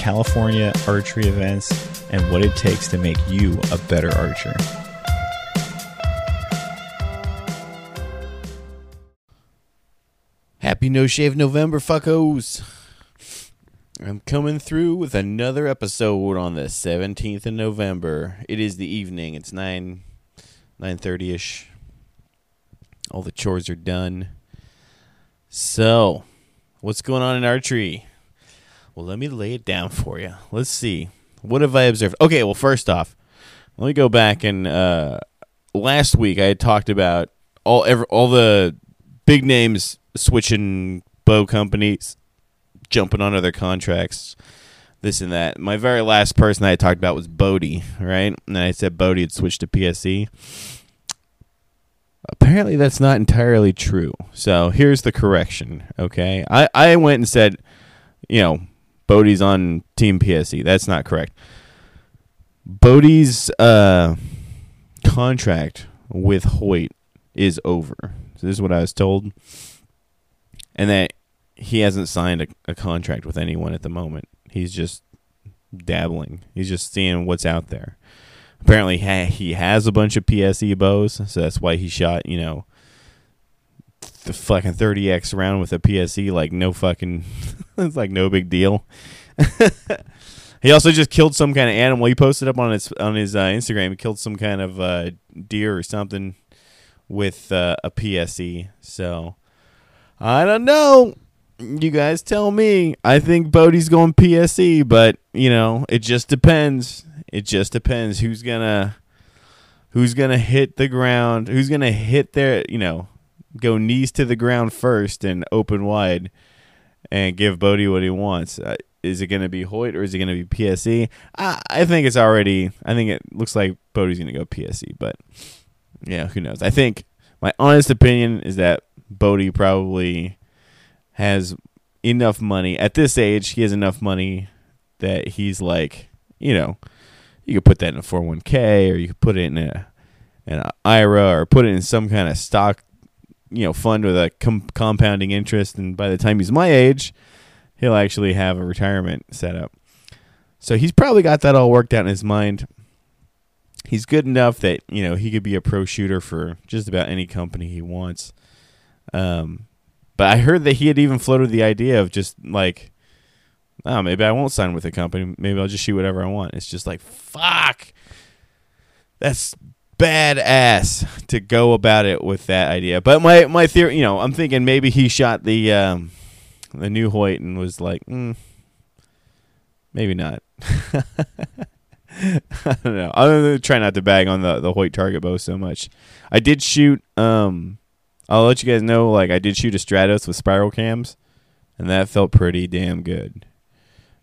California archery events and what it takes to make you a better archer. Happy No Shave November, fuckos! I'm coming through with another episode on the 17th of November. It is the evening. It's 9 9:30ish. All the chores are done. So, what's going on in archery? Well, let me lay it down for you. Let's see. What have I observed? Okay, well, first off, let me go back and uh, last week I had talked about all ever all the big names switching bow companies, jumping on other contracts, this and that. My very last person I talked about was Bodie, right? And I said Bodie had switched to PSE. Apparently, that's not entirely true. So here's the correction. Okay, I I went and said, you know, Bodie's on Team PSE. That's not correct. Bodie's uh, contract with Hoyt is over. So this is what I was told, and that he hasn't signed a, a contract with anyone at the moment. He's just dabbling. He's just seeing what's out there. Apparently, ha- he has a bunch of PSE bows, so that's why he shot, you know, the fucking 30x round with a PSE like no fucking it's like no big deal. he also just killed some kind of animal. He posted up on his on his uh, Instagram. He killed some kind of uh, deer or something with uh, a PSE. So I don't know. You guys tell me. I think Bodie's going PSE, but you know, it just depends. It just depends who's gonna who's gonna hit the ground, who's gonna hit their, you know, go knees to the ground first and open wide and give Bodie what he wants. Uh, is it going to be Hoyt or is it going to be PSE? I, I think it's already. I think it looks like Bodie's going to go PSE, but yeah, who knows? I think my honest opinion is that Bodie probably has enough money at this age. He has enough money that he's like, you know, you could put that in a 401k or you could put it in a an IRA or put it in some kind of stock you know fund with a com- compounding interest and by the time he's my age he'll actually have a retirement set up. So he's probably got that all worked out in his mind. He's good enough that you know he could be a pro shooter for just about any company he wants. Um but i heard that he had even floated the idea of just like oh maybe i won't sign with a company. Maybe i'll just shoot whatever i want. It's just like fuck! That's badass to go about it with that idea. But my my theory, you know, I'm thinking maybe he shot the um, the new Hoyt and was like, mm, maybe not. I don't know. I'm gonna try not to bag on the the Hoyt target bow so much. I did shoot. Um, I'll let you guys know. Like I did shoot a Stratos with spiral cams, and that felt pretty damn good.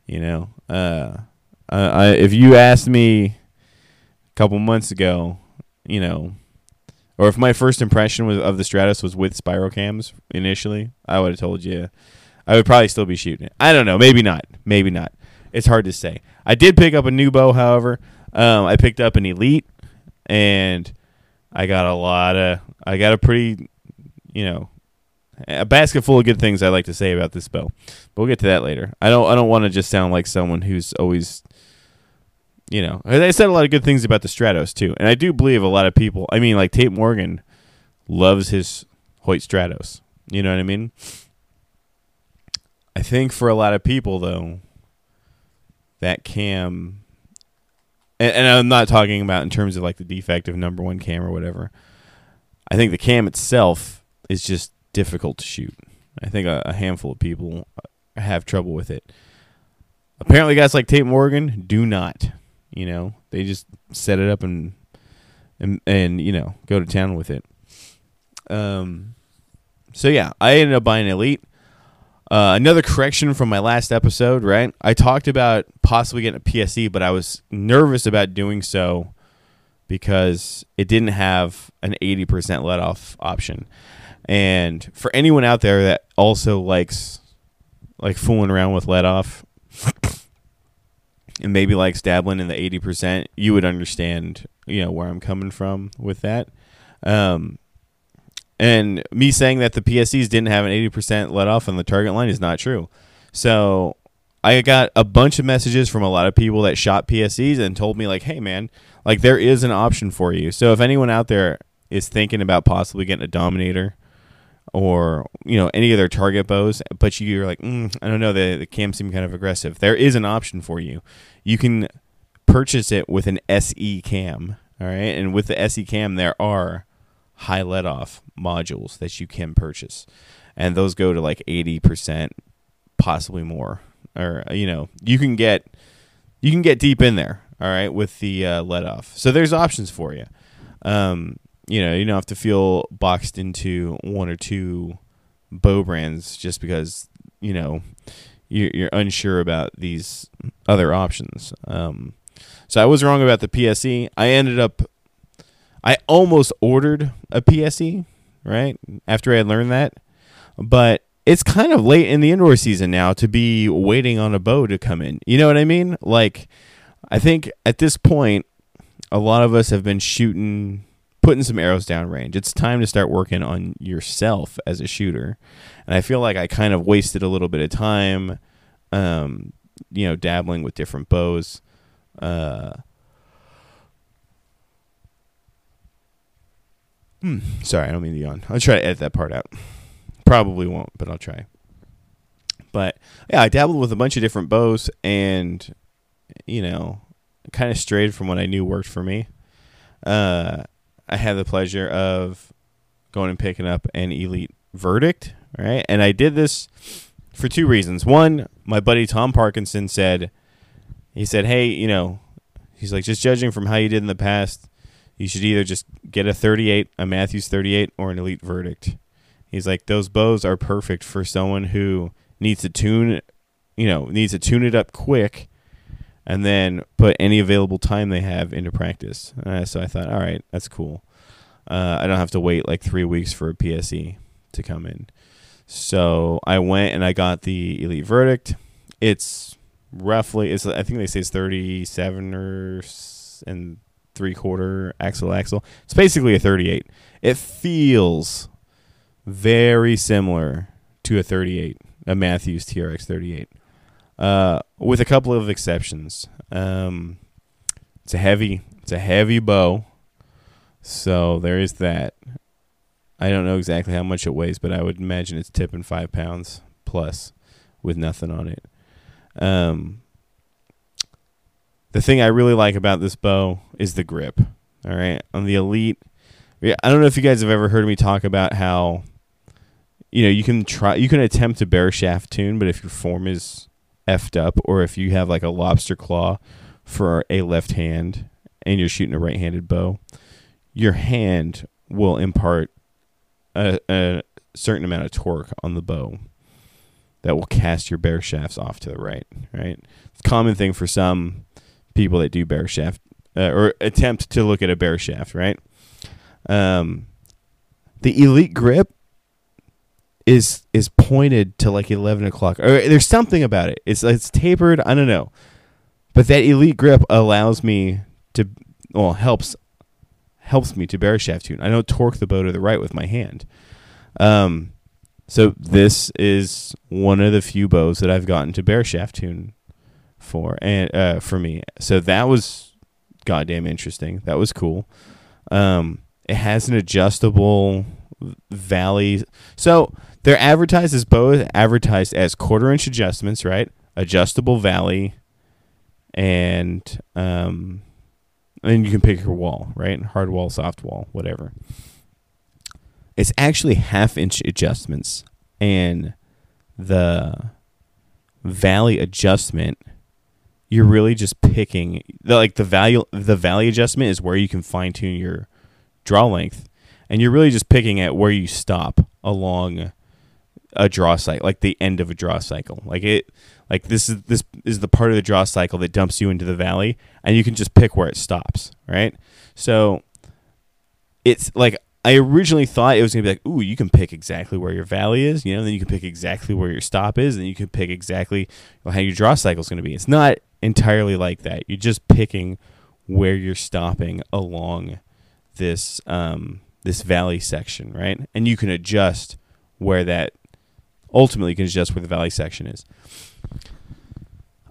You know, uh, I, if you asked me a couple months ago, you know, or if my first impression was of the Stratos was with spiral cams initially, I would have told you. I would probably still be shooting it. I don't know. Maybe not. Maybe not. It's hard to say. I did pick up a new bow, however. Um, I picked up an Elite, and I got a lot of. I got a pretty, you know, a basket full of good things I like to say about this bow. But we'll get to that later. I don't. I don't want to just sound like someone who's always you know, I said a lot of good things about the Stratos too, and I do believe a lot of people. I mean, like Tate Morgan loves his Hoyt Stratos. You know what I mean? I think for a lot of people though, that cam, and, and I'm not talking about in terms of like the defective number one cam or whatever. I think the cam itself is just difficult to shoot. I think a, a handful of people have trouble with it. Apparently, guys like Tate Morgan do not. You know, they just set it up and and and you know go to town with it. Um, so yeah, I ended up buying Elite. Uh, another correction from my last episode, right? I talked about possibly getting a PSE, but I was nervous about doing so because it didn't have an 80% let off option. And for anyone out there that also likes like fooling around with let off and maybe likes dabbling in the 80%, you would understand, you know, where I'm coming from with that. Um, and me saying that the PSEs didn't have an 80% let off on the target line is not true. So I got a bunch of messages from a lot of people that shot PSEs and told me, like, hey, man, like there is an option for you. So if anyone out there is thinking about possibly getting a Dominator or, you know, any of their target bows, but you're like, mm, I don't know, the, the cams seem kind of aggressive, there is an option for you. You can purchase it with an SE cam. All right. And with the SE cam, there are high let off modules that you can purchase. And those go to like 80%, possibly more. Or, you know, you can get you can get deep in there, all right, with the uh, let off. So there's options for you. Um, you know, you don't have to feel boxed into one or two bow brands just because, you know, you're, you're unsure about these other options. Um, so I was wrong about the PSE. I ended up I almost ordered a PSE, right? After I had learned that. But it's kind of late in the indoor season now to be waiting on a bow to come in. You know what I mean? Like I think at this point a lot of us have been shooting putting some arrows down range. It's time to start working on yourself as a shooter. And I feel like I kind of wasted a little bit of time um, you know, dabbling with different bows. Uh, Hmm. Sorry, I don't mean to yawn. I'll try to edit that part out. Probably won't, but I'll try. But yeah, I dabbled with a bunch of different bows and you know, kind of strayed from what I knew worked for me. Uh, I had the pleasure of going and picking up an Elite Verdict, right? And I did this for two reasons. One, my buddy Tom Parkinson said, he said, hey, you know, he's like, just judging from how you did in the past, you should either just get a 38, a Mathews 38, or an Elite Verdict. He's like, those bows are perfect for someone who needs to tune, you know, needs to tune it up quick and then put any available time they have into practice. Uh, so I thought, all right, that's cool. Uh, I don't have to wait like three weeks for a PSE to come in. So I went and I got the Elite Verdict. It's roughly, it's I think they say it's 37 or and three quarter axle axle. It's basically a 38. It feels very similar to a 38, a Mathews TRX 38, uh, with a couple of exceptions. Um, it's a heavy, it's a heavy bow, so there is that. I don't know exactly how much it weighs, but I would imagine it's tipping five pounds plus with nothing on it. Um, the thing I really like about this bow is the grip. All right, on the Elite, yeah, I don't know if you guys have ever heard me talk about how you know you can try you can attempt to bare shaft tune, but if your form is effed up, or if you have like a lobster claw for a left hand and you're shooting a right-handed bow, your hand will impart a, a certain amount of torque on the bow that will cast your bare shafts off to the right. Right, it's a common thing for some people that do bare shaft uh, or attempt to look at a bare shaft, right? Um, the elite grip is is pointed to like eleven o'clock, or there's something about it. It's it's tapered. I don't know, but that elite grip allows me to well helps helps me to bare shaft tune. I don't torque the bow to the right with my hand. Um, so this is one of the few bows that I've gotten to bare shaft tune for and uh, for me. So that was goddamn interesting. That was cool. Um, it has an adjustable valley. So they're advertised as both advertised as quarter inch adjustments, right? Adjustable valley, and um, and you can pick your wall, right? Hard wall, soft wall, whatever. It's actually half inch adjustments, and the valley adjustment you're really just picking the, like the value the value adjustment is where you can fine tune your draw length, and you're really just picking at where you stop along a draw cycle, like the end of a draw cycle. Like it, like this is this is the part of the draw cycle that dumps you into the valley, and you can just pick where it stops, right? So it's like I originally thought it was gonna be like, ooh, you can pick exactly where your valley is, you know, then you can pick exactly where your stop is, and you can pick exactly how your draw cycle is gonna be. It's not entirely like that. You're just picking where you're stopping along this um, this valley section, right? And you can adjust where that ultimately you can adjust where the valley section is.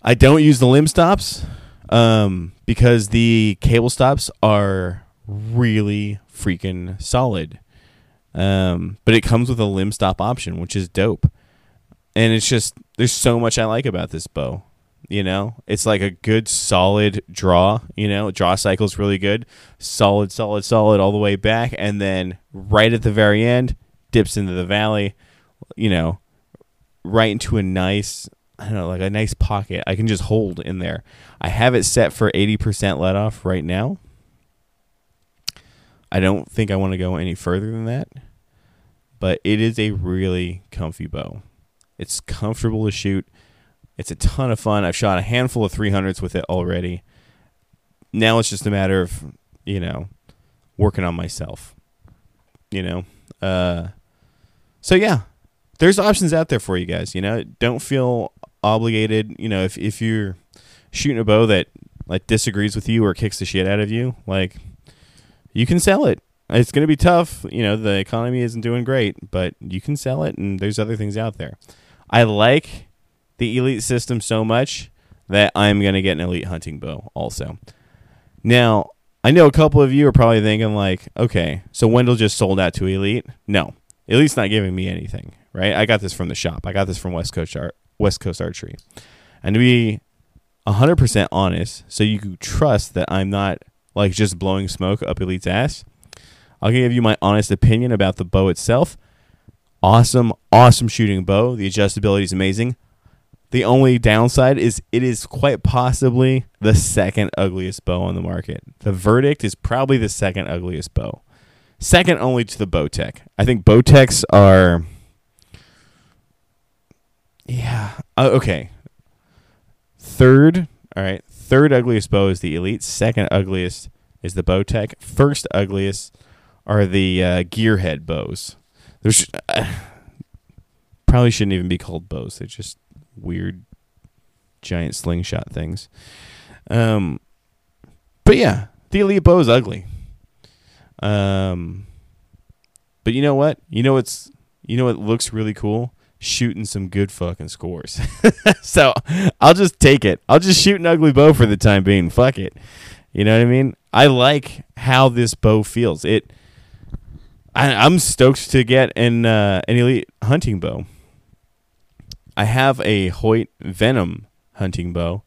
I don't use the limb stops um, because the cable stops are really freaking solid. Um, but it comes with a limb stop option, which is dope. And it's just there's so much I like about this bow. You know, it's like a good solid draw. You know, draw cycle is really good, solid, solid, solid all the way back, and then right at the very end dips into the valley. You know, right into a nice I don't know, like a nice pocket. I can just hold in there. I have it set for 80% let off right now. I don't think I want to go any further than that. But it is a really comfy bow. It's comfortable to shoot. It's a ton of fun. I've shot a handful of 300s with it already. Now it's just a matter of, you know, working on myself. You know? Uh so yeah, there's options out there for you guys, you know. Don't feel obligated, you know, if if you're shooting a bow that like disagrees with you or kicks the shit out of you, like you can sell it. It's going to be tough, you know, the economy isn't doing great, but you can sell it and there's other things out there. I like the elite system so much that I'm going to get an elite hunting bow also. Now, I know a couple of you are probably thinking like, okay, so Wendell just sold out to elite. No, elite's not giving me anything, right? I got this from the shop. I got this from West Coast Art, West Coast Archery, and to be 100% honest, so you can trust that I'm not like just blowing smoke up elite's ass. I'll give you my honest opinion about the bow itself. Awesome, awesome shooting bow. The adjustability is amazing. The only downside is it is quite possibly the second ugliest bow on the market. The verdict is probably the second ugliest bow. Second only to the Bowtech. I think Bowtechs are. Yeah. Uh, okay. Third. All right. Third ugliest bow is the Elite. Second ugliest is the Bowtech. First ugliest are the uh, Gearhead bows. There's uh, probably shouldn't even be called bows. They're just weird giant slingshot things. Um, but yeah, the Elite bow is ugly. Um, but you know what? You know what's you know what looks really cool? Shooting some good fucking scores. so I'll just take it. I'll just shoot an ugly bow for the time being. Fuck it. You know what I mean? I like how this bow feels. It. I, I'm stoked to get an uh, an elite hunting bow. I have a Hoyt Ventum hunting bow,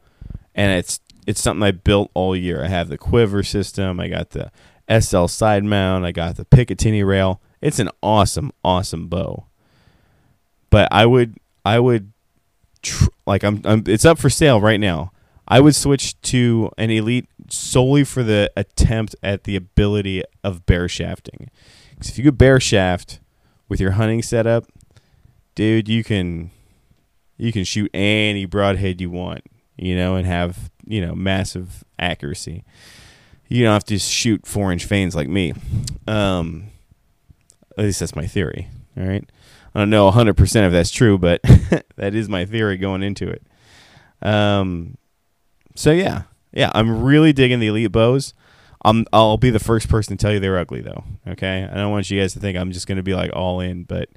and it's it's something I built all year. I have the quiver system. I got the SL side mount. I got the Picatinny rail. It's an awesome, awesome bow. But I would, I would, tr- like I'm, I'm, it's up for sale right now. I would switch to an elite solely for the attempt at the ability of bare shafting. Because if you could bare shaft with your hunting setup, dude, you can, you can shoot any broadhead you want, you know, and have you know massive accuracy you don't have to shoot four inch vanes like me. Um, at least that's my theory. All right. I don't know 100% if that's true, but that is my theory going into it. Um, so yeah, yeah, I'm really digging the elite bows. I'm, I'll be the first person to tell you they're ugly though. Okay. I don't want you guys to think I'm just going to be like all in, but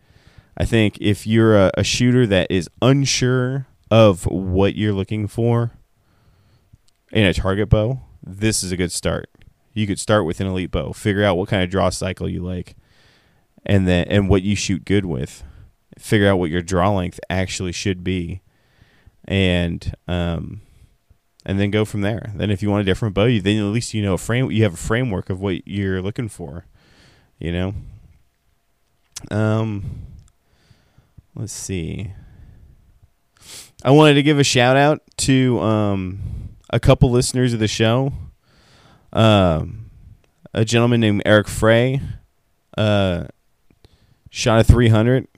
I think if you're a, a shooter that is unsure of what you're looking for in a target bow, this is a good start. You could start with an elite bow, figure out what kind of draw cycle you like, and then and what you shoot good with. Figure out what your draw length actually should be, and um, and then go from there. Then if you want a different bow, you then at least you know a frame. You have a framework of what you're looking for. You know. Um. Let's see. I wanted to give a shout out to um a couple listeners of the show. Um, a gentleman named Eric Frey, uh, shot a 300.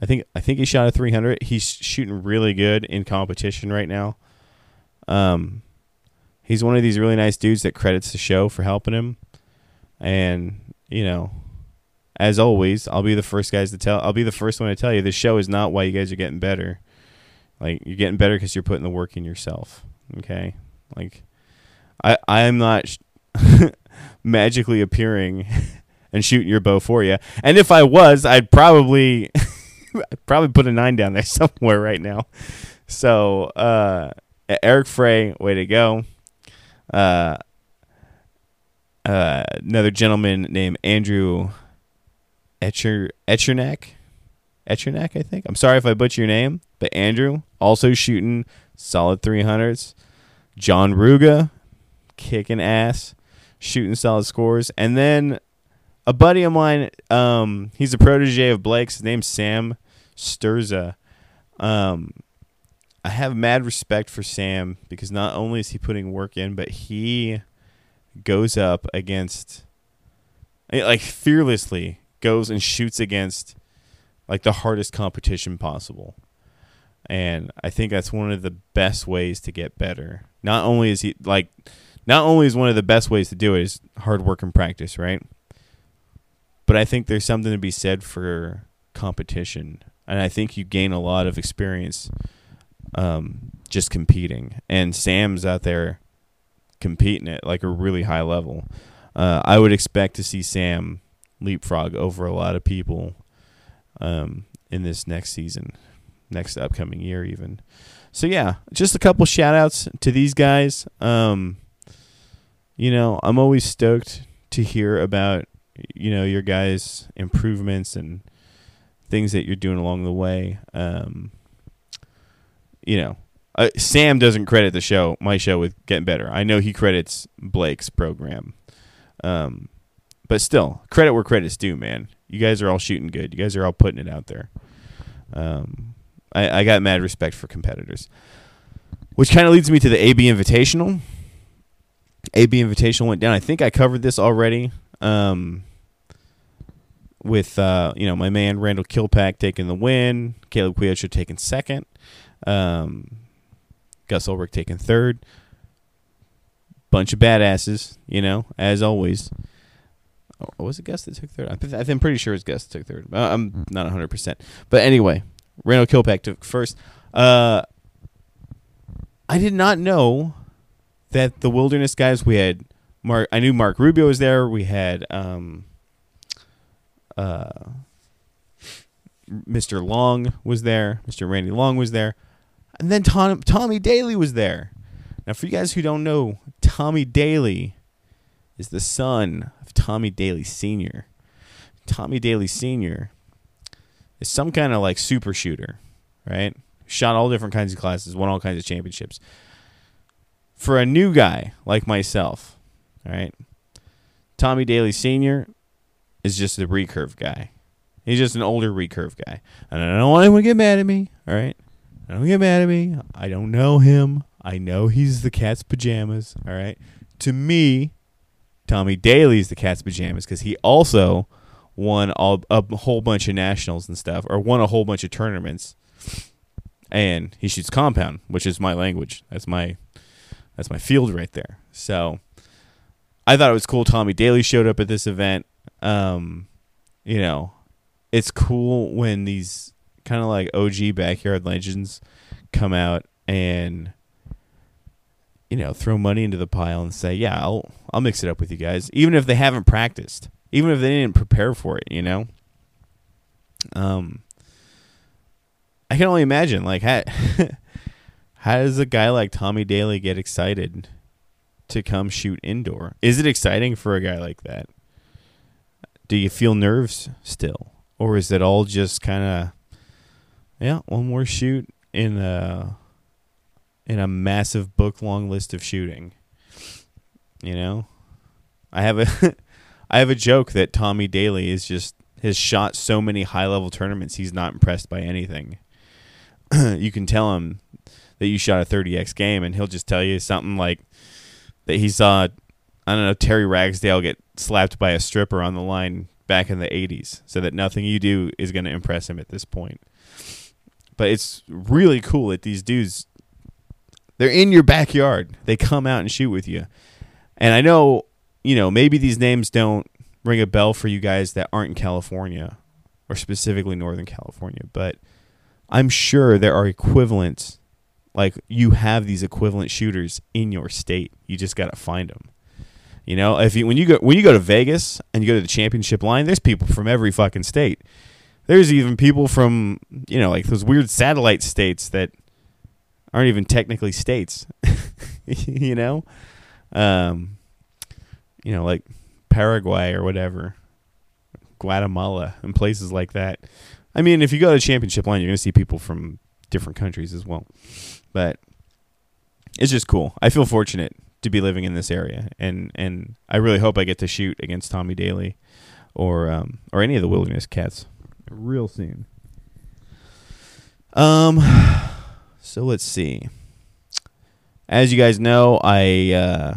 I think I think he shot a 300. He's shooting really good in competition right now. Um, he's one of these really nice dudes that credits the show for helping him, and you know, as always, I'll be the first guys to tell. I'll be the first one to tell you the show is not why you guys are getting better. Like you're getting better because you're putting the work in yourself. Okay, like I I am not sh- magically appearing and shooting your bow for you. And if I was, I'd probably I'd probably put a nine down there somewhere right now. So uh, Eric Frey, way to go. Uh, uh, another gentleman named Andrew Etcher Etchernack. I think. I'm sorry if I butcher your name, but Andrew also shooting solid 300s. John Ruga kicking ass, shooting solid scores, and then a buddy of mine. Um, he's a protege of Blake's. His name's Sam Sturza. Um, I have mad respect for Sam because not only is he putting work in, but he goes up against like fearlessly goes and shoots against like the hardest competition possible. And I think that's one of the best ways to get better. Not only is he like not only is one of the best ways to do it is hard work and practice, right? But I think there's something to be said for competition. And I think you gain a lot of experience um, just competing. And Sam's out there competing at like a really high level. Uh, I would expect to see Sam leapfrog over a lot of people um, in this next season, next upcoming year, even. So yeah, just a couple shout outs to these guys. Um, you know, I'm always stoked to hear about you know your guys' improvements and things that you're doing along the way. Um, you know, uh, Sam doesn't credit the show, my show, with getting better. I know he credits Blake's program. Um, but still, credit where credit's due, man. You guys are all shooting good. You guys are all putting it out there. Um, I, I got mad respect for competitors, which kind of leads me to the AB Invitational. AB Invitational went down. I think I covered this already. Um, with uh, you know my man Randall Kilpack taking the win, Caleb Quiocha taking second, um, Gus Ulrich taking third. Bunch of badasses, you know, as always. Oh, was it Gus that took third? I th- I'm pretty sure it's Gus that took third. Uh, I'm not 100. percent But anyway, Randall Kilpack took first. Uh, I did not know that the Wilderness guys. We had Mark. I knew Mark Rubio was there. We had um, uh, Mr. Long was there. Mr. Randy Long was there, and then Tom, Tommy Daly was there. Now, for you guys who don't know, Tommy Daly is the son of Tommy Daly Sr. Tommy Daly Sr. is some kind of like super shooter, right? Shot all different kinds of classes, won all kinds of championships. For a new guy like myself, right, Tommy Daly Sr. is just the recurve guy. He's just an older recurve guy. And I don't want anyone to get mad at me, all right? Don't get mad at me. I don't know him. I know he's the cat's pajamas, all right? To me, Tommy Daly's the cat's pajamas because he also won all, a whole bunch of nationals and stuff, or won a whole bunch of tournaments. And he shoots compound, which is my language. That's my that's my field right there. So I thought it was cool. Tommy Daly showed up at this event. Um, you know, it's cool when these kind of like OG backyard legends come out and you know throw money into the pile and say, "Yeah, I'll I'll mix it up with you guys," even if they haven't practiced, even if they didn't prepare for it. You know, um, I can only imagine like how how does a guy like Tommy Daly get excited to come shoot indoor? Is it exciting for a guy like that? Do you feel nerves still, or is it all just kind of yeah, one more shoot in a in a massive book long list of shooting. You know, I have a I have a joke that Tommy Daly is just has shot so many high level tournaments he's not impressed by anything. you can tell him that you shot a 30x game, and he'll just tell you something like that he saw, I don't know, Terry Ragsdale get slapped by a stripper on the line back in the 80s, so that nothing you do is going to impress him at this point. But it's really cool that these dudes, they're in your backyard. They come out and shoot with you. And I know, you know, maybe these names don't ring a bell for you guys that aren't in California or specifically Northern California, but I'm sure there are equivalents. Like you have these equivalent shooters in your state. You just got to find them. You know, if you when you go when you go to Vegas and you go to the championship line, there's people from every fucking state. There's even people from you know like those weird satellite states that aren't even technically states. you know, um, you know like Paraguay or whatever, Guatemala and places like that. I mean, if you go to championship line, you're gonna see people from different countries as well. But it's just cool. I feel fortunate to be living in this area, and and I really hope I get to shoot against Tommy Daly or um, or any of the Wilderness Cats real soon. Um, so let's see. As you guys know, I uh,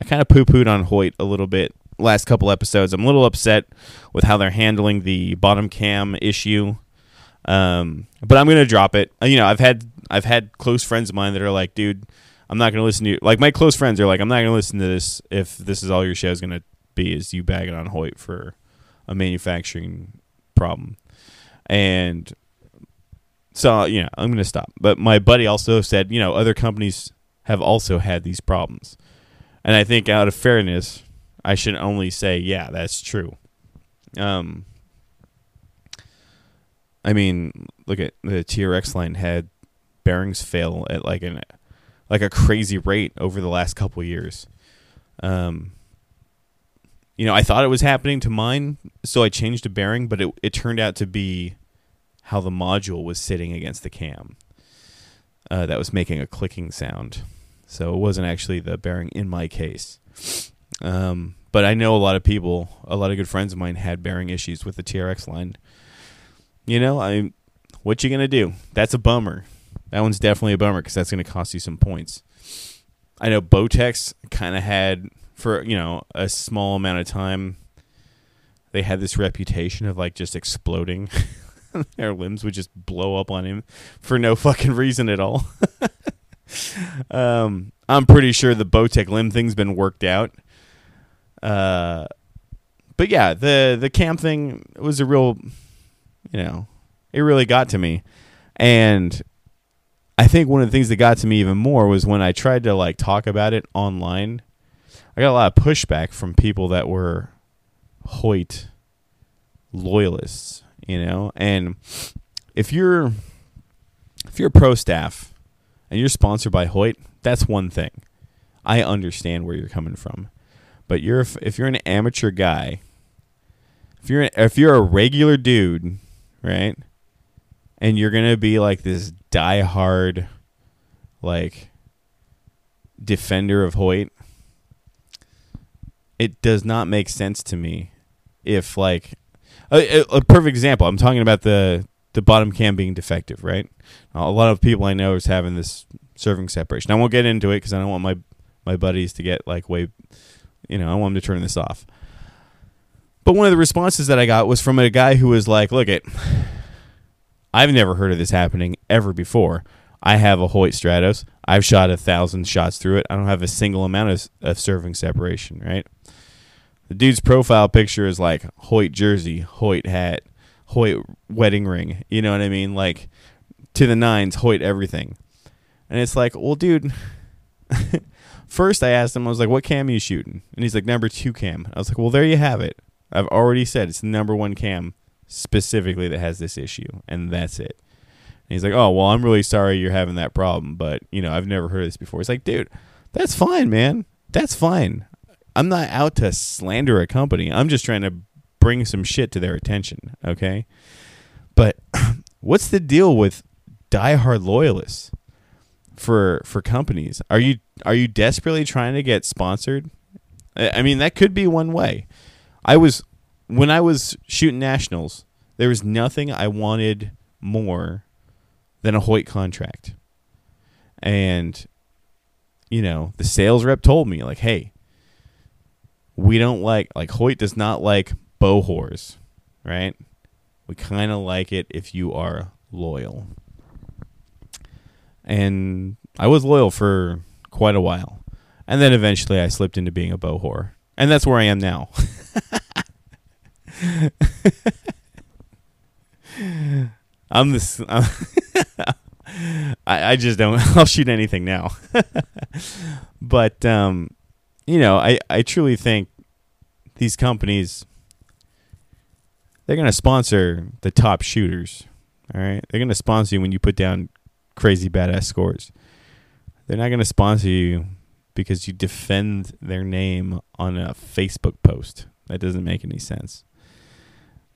I kind of poo pooed on Hoyt a little bit last couple episodes. I'm a little upset with how they're handling the bottom cam issue. Um, but I'm gonna drop it. Uh, You know, I've had I've had close friends of mine that are like, dude, I'm not gonna listen to you. Like my close friends are like, I'm not gonna listen to this if this is all your show's gonna be is you bagging on Hoyt for a manufacturing problem. And so you know, I'm gonna stop. But my buddy also said, you know, other companies have also had these problems. And I think out of fairness, I should only say, yeah, that's true. Um, I mean, look at the TRX line had bearings fail at like an like a crazy rate over the last couple years. Um, you know, I thought it was happening to mine, so I changed a bearing, but it it turned out to be how the module was sitting against the cam. Uh, that was making a clicking sound. So it wasn't actually the bearing in my case. Um, but I know a lot of people, a lot of good friends of mine had bearing issues with the TRX line. You know, I what you gonna do? That's a bummer. That one's definitely a bummer because that's gonna cost you some points. I know Bowtechs kind of had for you know a small amount of time. They had this reputation of like just exploding. Their limbs would just blow up on him for no fucking reason at all. um, I'm pretty sure the Bowtech limb thing's been worked out. Uh, but yeah, the the cam thing was a real, you know, it really got to me, and I think one of the things that got to me even more was when I tried to like talk about it online. I got a lot of pushback from people that were Hoyt loyalists, you know, and if you're if you're a pro staff and you're sponsored by Hoyt, that's one thing. I understand where you're coming from. But you're if you're an amateur guy, if you're if you're a regular dude, right? And you're to be like this die-hard like defender of Hoyt, it does not make sense to me if like a, a perfect example, I'm talking about the the bottom cam being defective, right? A lot of people I know is having this serving separation. I won't get into it because I don't want my my buddies to get like way, you know, I want them to turn this off. But one of the responses that I got was from a guy who was like, "Look it, I've never heard of this happening ever before. I have a Hoyt Stratos. I've shot a thousand shots through it. I don't have a single amount of, of serving separation, right? The dude's profile picture is like Hoyt jersey, Hoyt hat, Hoyt wedding ring. You know what I mean? Like to the nines, Hoyt everything. And it's like, well, dude. First, I asked him, I was like, "What cam are you shooting?" And he's like, "Number two cam." I was like, "Well, there you have it. I've already said it's the number one cam specifically that has this issue, and that's it." And he's like, "Oh, well, I'm really sorry you're having that problem, but you know, I've never heard this before." It's like, dude, that's fine, man. That's fine. I'm not out to slander a company. I'm just trying to bring some shit to their attention, okay? But what's the deal with diehard loyalists for for companies? Are you are you desperately trying to get sponsored? I mean, that could be one way. I was when I was shooting nationals, there was nothing I wanted more than a Hoyt contract. And you know, the sales rep told me like, "Hey, we don't like like Hoyt does not like bow whores, right? We kind of like it if you are loyal." And I was loyal for quite a while. And then eventually I slipped into being a bow whore. And that's where I am now. I'm this. I'm I, I just don't. I'll shoot anything now. but um, you know, I I truly think these companies they're going to sponsor the top shooters. All right, they're going to sponsor you when you put down crazy badass scores. They're not going to sponsor you because you defend their name on a Facebook post. That doesn't make any sense.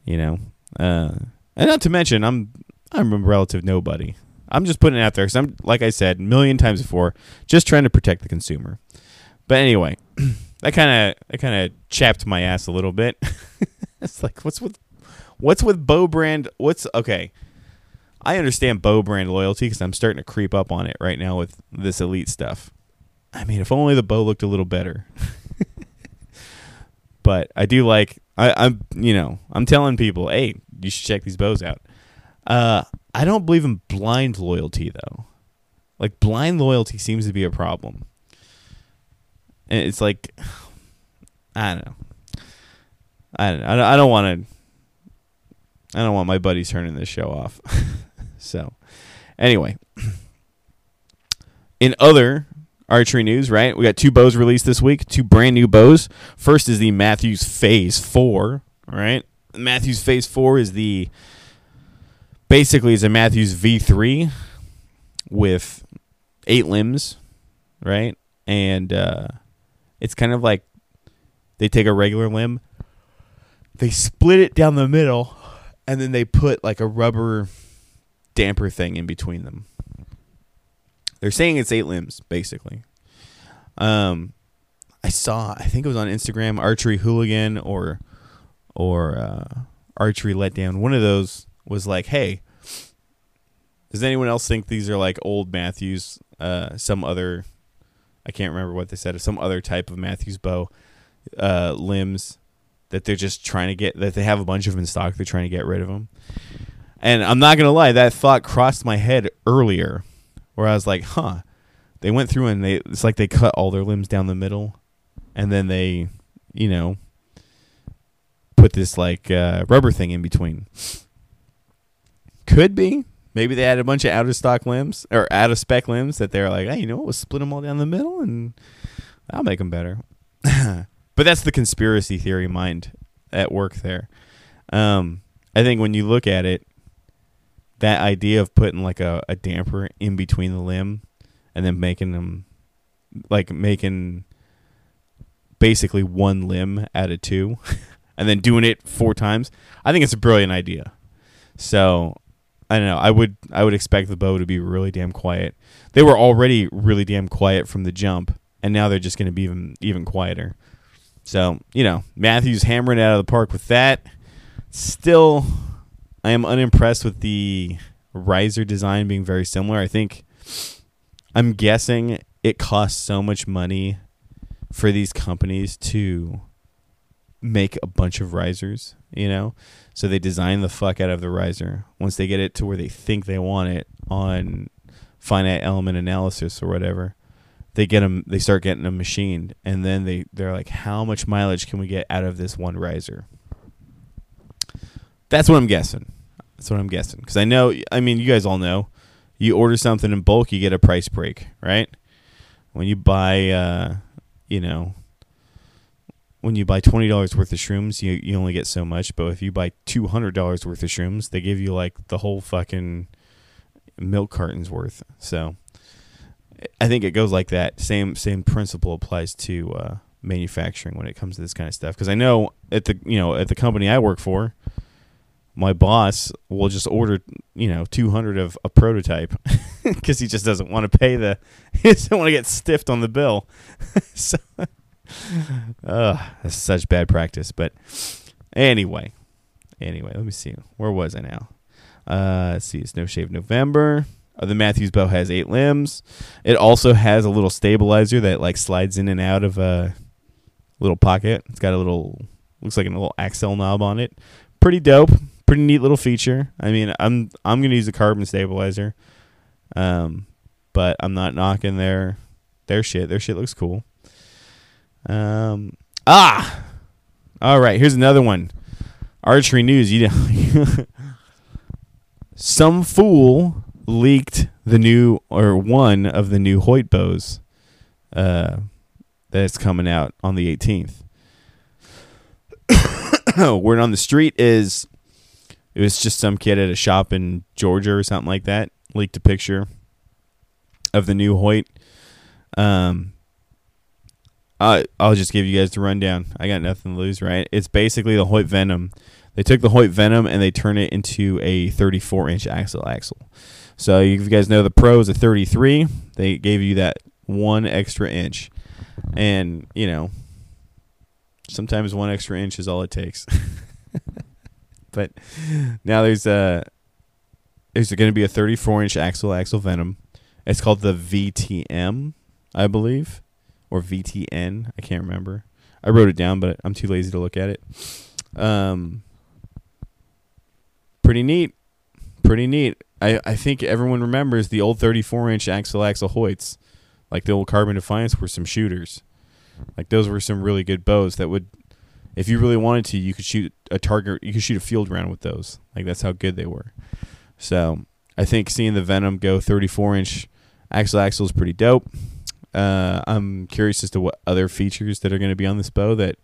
You know, uh, and not to mention, I'm I'm a relative nobody. I'm just putting it out there because I'm, like I said, a million times before, just trying to protect the consumer. But anyway, that kind of that kind of chapped my ass a little bit. it's like, what's with what's with bow brand? What's okay? I understand bow brand loyalty because I'm starting to creep up on it right now with this elite stuff. I mean, if only the bow looked a little better. but I do like I, I'm you know I'm telling people, hey, you should check these bows out. Uh, I don't believe in blind loyalty though. Like blind loyalty seems to be a problem. And it's like I don't know. I don't know. I don't want to I don't want my buddies turning this show off. so, anyway, in other archery news, right? We got two bows released this week, two brand new bows. First is the Mathews Phase 4, right? Mathews Phase 4 is the basically it's a Mathews V3 with eight limbs, right? And uh, it's kind of like they take a regular limb, they split it down the middle, and then they put like a rubber damper thing in between them. They're saying it's eight limbs, basically. Um, I saw, I think it was on Instagram, Archery Hooligan or or uh, Archery Letdown. One of those was like, "Hey, does anyone else think these are like old Mathews, Uh, some other, I can't remember what they said. Some other type of Mathews bow uh, limbs that they're just trying to get that they have a bunch of them in stock. They're trying to get rid of them. And I'm not gonna lie, that thought crossed my head earlier, where I was like, "Huh." They went through and they it's like they cut all their limbs down the middle, and then they, you know, put this like uh, rubber thing in between. Could be. Maybe they had a bunch of out of stock limbs or out of spec limbs that they're like, hey, you know what? We'll split them all down the middle and I'll make them better. but that's the conspiracy theory mind at work there. Um, I think when you look at it, that idea of putting like a, a damper in between the limb and then making them like making basically one limb out of two and then doing it four times, I think it's a brilliant idea. So I don't know. I would I would expect the bow to be really damn quiet. They were already really damn quiet from the jump, and now they're just going to be even even quieter. So you know, Mathews hammering out of the park with that. Still, I am unimpressed with the riser design being very similar. I think I'm guessing it costs so much money for these companies to make a bunch of risers, you know? So they design the fuck out of the riser. Once they get it to where they think they want it on finite element analysis or whatever, they get them they start getting them machined and then they they're like how much mileage can we get out of this one riser? That's what I'm guessing. That's what I'm guessing because I know I mean you guys all know you order something in bulk you get a price break, right? When you buy uh you know when you buy twenty dollars worth of shrooms, you you only get so much. But if you buy two hundred dollars worth of shrooms, they give you like the whole fucking milk cartons worth. So I think it goes like that. Same same principle applies to uh, manufacturing when it comes to this kind of stuff. Because I know at the you know at the company I work for, my boss will just order you know two hundred of a prototype because he just doesn't want to pay the he doesn't want to get stiffed on the bill. so. Ugh, that's such bad practice. But anyway, anyway, let me see. Where was I now? Uh, let's see. It's No Shave November. Uh, the Mathews bow has eight limbs. It also has a little stabilizer that like slides in and out of a little pocket. It's got a little looks like a little axle knob on it. Pretty dope. Pretty neat little feature. I mean, I'm I'm gonna use a carbon stabilizer, um, but I'm not knocking their their shit. Their shit looks cool. Um, ah, all right. Here's another one. Archery news. You know, some fool leaked the new or one of the new Hoyt bows uh, that's coming out on the 18th. Word on the street is it was just some kid at a shop in Georgia or something like that leaked a picture of the new Hoyt. Um, I I'll just give you guys the rundown. I got nothing to lose, right? It's basically the Hoyt Ventum. They took the Hoyt Ventum and they turned it into a 34 inch axle axle. So you guys know the Pro is a 33, they gave you that one extra inch, and you know sometimes one extra inch is all it takes. but now there's a there's going to be a 34 inch axle axle Ventum. It's called the VTM, I believe, or VTN. I can't remember. I wrote it down, but I'm too lazy to look at it. Um, pretty neat. Pretty neat. I, I think everyone remembers the old 34 inch axle axle Hoyts, like the old Carbon Defiant, were some shooters. Like those were some really good bows that would, if you really wanted to, you could shoot a target. You could shoot a field round with those. Like that's how good they were. So I think seeing the Ventum go 34 inch axle axle is pretty dope. Uh, I'm curious as to what other features that are going to be on this bow that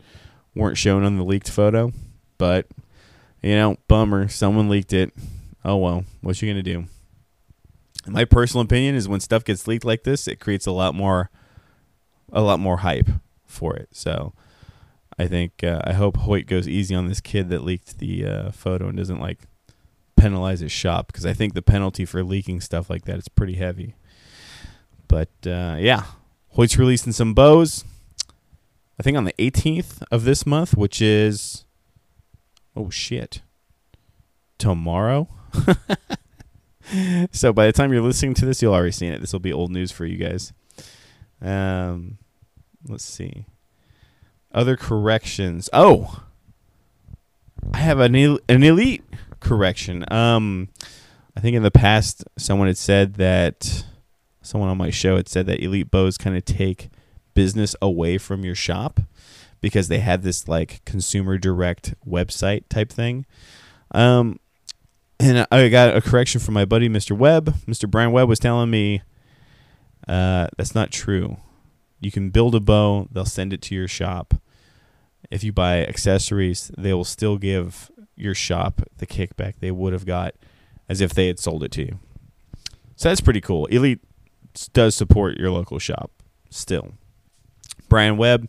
weren't shown on the leaked photo. But you know, bummer. Someone leaked it. Oh well, what you gonna do? My personal opinion is when stuff gets leaked like this, it creates a lot more, a lot more hype for it. So, I think uh, I hope Hoyt goes easy on this kid that leaked the uh, photo and doesn't like penalize his shop because I think the penalty for leaking stuff like that is pretty heavy. But uh, yeah, Hoyt's releasing some bows. I think on the 18th of this month, which is oh shit, tomorrow. so by the time you're listening to this, you'll already seen it. This will be old news for you guys. Um, let's see. Other corrections. Oh, I have an el- an elite correction. Um, I think in the past someone had said that someone on my show had said that elite bows kind of take business away from your shop because they had this like consumer direct website type thing. Um, and I got a correction from my buddy Mr. Webb. Mr. Brian Webb was telling me uh, that's not true. You can build a bow; they'll send it to your shop. If you buy accessories, they will still give your shop the kickback they would have got as if they had sold it to you. So that's pretty cool. Elite does support your local shop still. Brian Webb,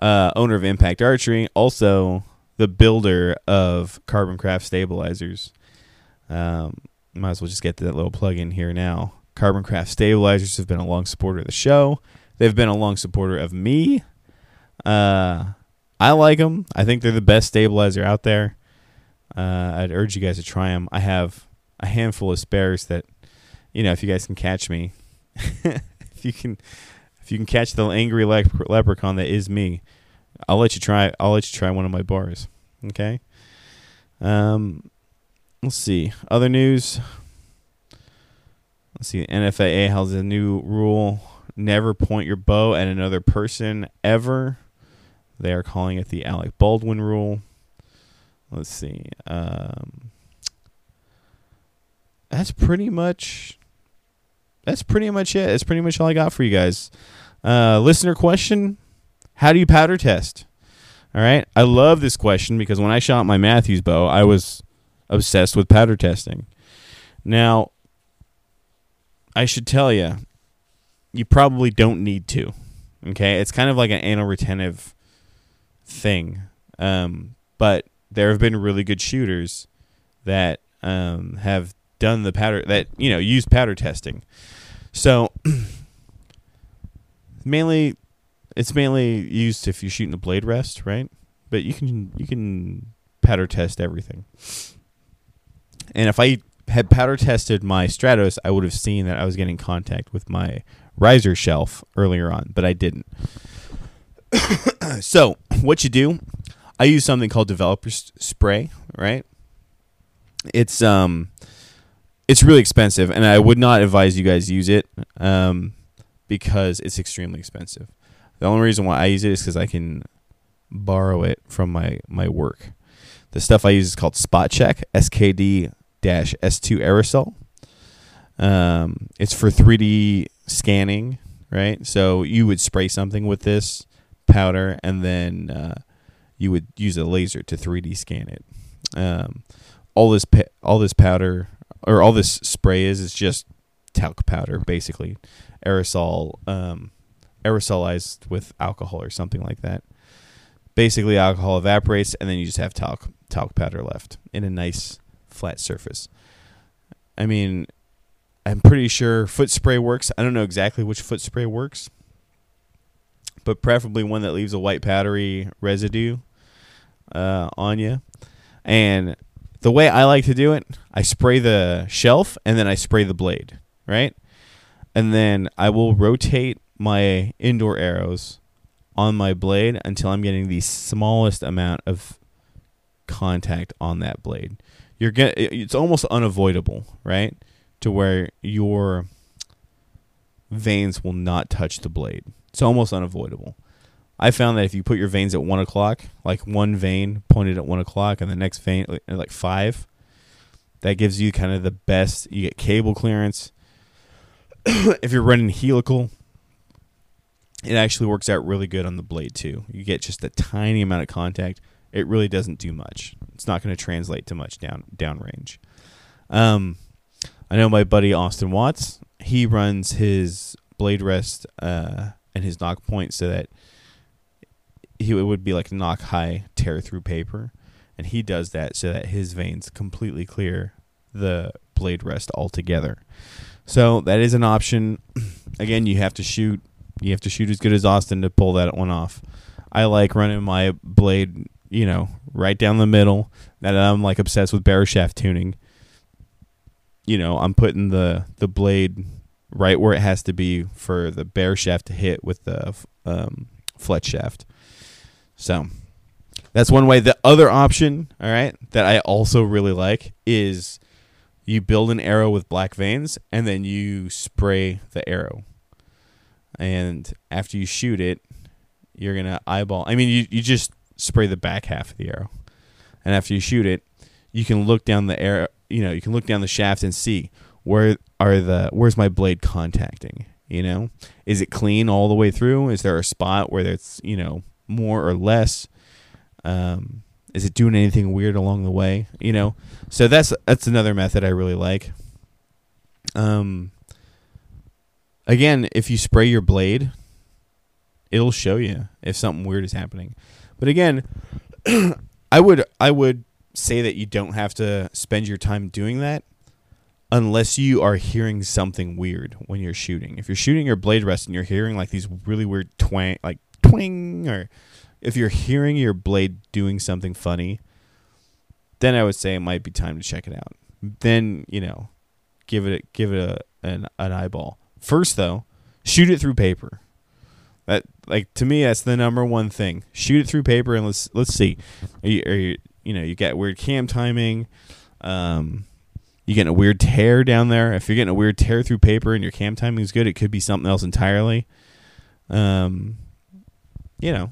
uh, owner of Impact Archery, also the builder of Carbon Craft stabilizers. Um, might as well just get that little plug in here now. Carbon Craft stabilizers have been a long supporter of the show. They've been a long supporter of me. Uh, I like them. I think they're the best stabilizer out there. Uh, I'd urge you guys to try them. I have a handful of spares that, you know, if you guys can catch me, if you can, if you can catch the angry lep- leprechaun that is me, I'll let you try. I'll let you try one of my bars. Okay. Um, let's see. Other news. Let's see. NFAA has a new rule: never point your bow at another person ever. They are calling it the Alec Baldwin rule. Let's see. Um, that's pretty much. That's pretty much it. That's pretty much all I got for you guys. Uh, listener question: How do you powder test? All right. I love this question because when I shot my Mathews bow, I was obsessed with powder testing. Now, I should tell you, you probably don't need to. Okay, it's kind of like an anal retentive thing, um, but there have been really good shooters that um, have done the powder that you know use powder testing. So mainly, it's mainly used if you're shooting a blade rest, right? But you can you can powder test everything. And if I had powder tested my Stratos, I would have seen that I was getting contact with my riser shelf earlier on, but I didn't. so, what you do, I use something called developer spray, right? It's um it's really expensive and I would not advise you guys use it um because it's extremely expensive. The only reason why I use it is cuz I can borrow it from my my work. The stuff I use is called Spot Check, SKD S2 aerosol. Um, it's for 3D scanning, right? So you would spray something with this powder, and then uh, you would use a laser to 3D scan it. Um, all this pa- all this powder or all this spray is is just talc powder, basically aerosol um, aerosolized with alcohol or something like that. Basically, alcohol evaporates, and then you just have talc talc powder left in a nice flat surface. I mean, I'm pretty sure foot spray works. I don't know exactly which foot spray works, but preferably one that leaves a white powdery residue uh, on you. And the way I like to do it, I spray the shelf and then I spray the blade, right? And then I will rotate my indoor arrows on my blade until I'm getting the smallest amount of contact on that blade. You're get it's almost unavoidable, right? To where your vanes will not touch the blade. It's almost unavoidable. I found that if you put your vanes at one o'clock, like one vane pointed at one o'clock and the next vane at like five, that gives you kind of the best. You get cable clearance. if you're running helical, it actually works out really good on the blade too. You get just a tiny amount of contact. It really doesn't do much. It's not going to translate to much down downrange. Um, I know my buddy Austin Watts. He runs his blade rest uh, and his nock point so that he it would be like nock high tear through paper, and he does that so that his vanes completely clear the blade rest altogether. So that is an option. Again, you have to shoot. You have to shoot as good as Austin to pull that one off. I like running my blade, you know, right down the middle. That I'm like obsessed with bare shaft tuning. You know, I'm putting the the blade right where it has to be for the bare shaft to hit with the um, fletch shaft. So that's one way. The other option, all right, that I also really like is you build an arrow with black vanes and then you spray the arrow. And after you shoot it, you're going to eyeball. I mean, you, you just spray the back half of the arrow. And after you shoot it, you can look down the arrow, you know, you can look down the shaft and see where are the where's my blade contacting, you know? Is it clean all the way through? Is there a spot where it's, you know, more or less? Um, is it doing anything weird along the way? You know, so that's that's another method I really like. Um, again, if you spray your blade, it'll show you if something weird is happening. But again, I would I would say that you don't have to spend your time doing that unless you are hearing something weird when you're shooting. If you're shooting your blade rest and you're hearing like these really weird twang like twing or if you're hearing your blade doing something funny, then I would say it might be time to check it out. Then, you know, give it give it a an, an eyeball. First though, shoot it through paper. That like to me that's the number one thing. Shoot it through paper and let's let's see. Are you, are you, you know, you get weird cam timing. Um you getting a weird tear down there. If you're getting a weird tear through paper and your cam timing is good, it could be something else entirely. Um, you know,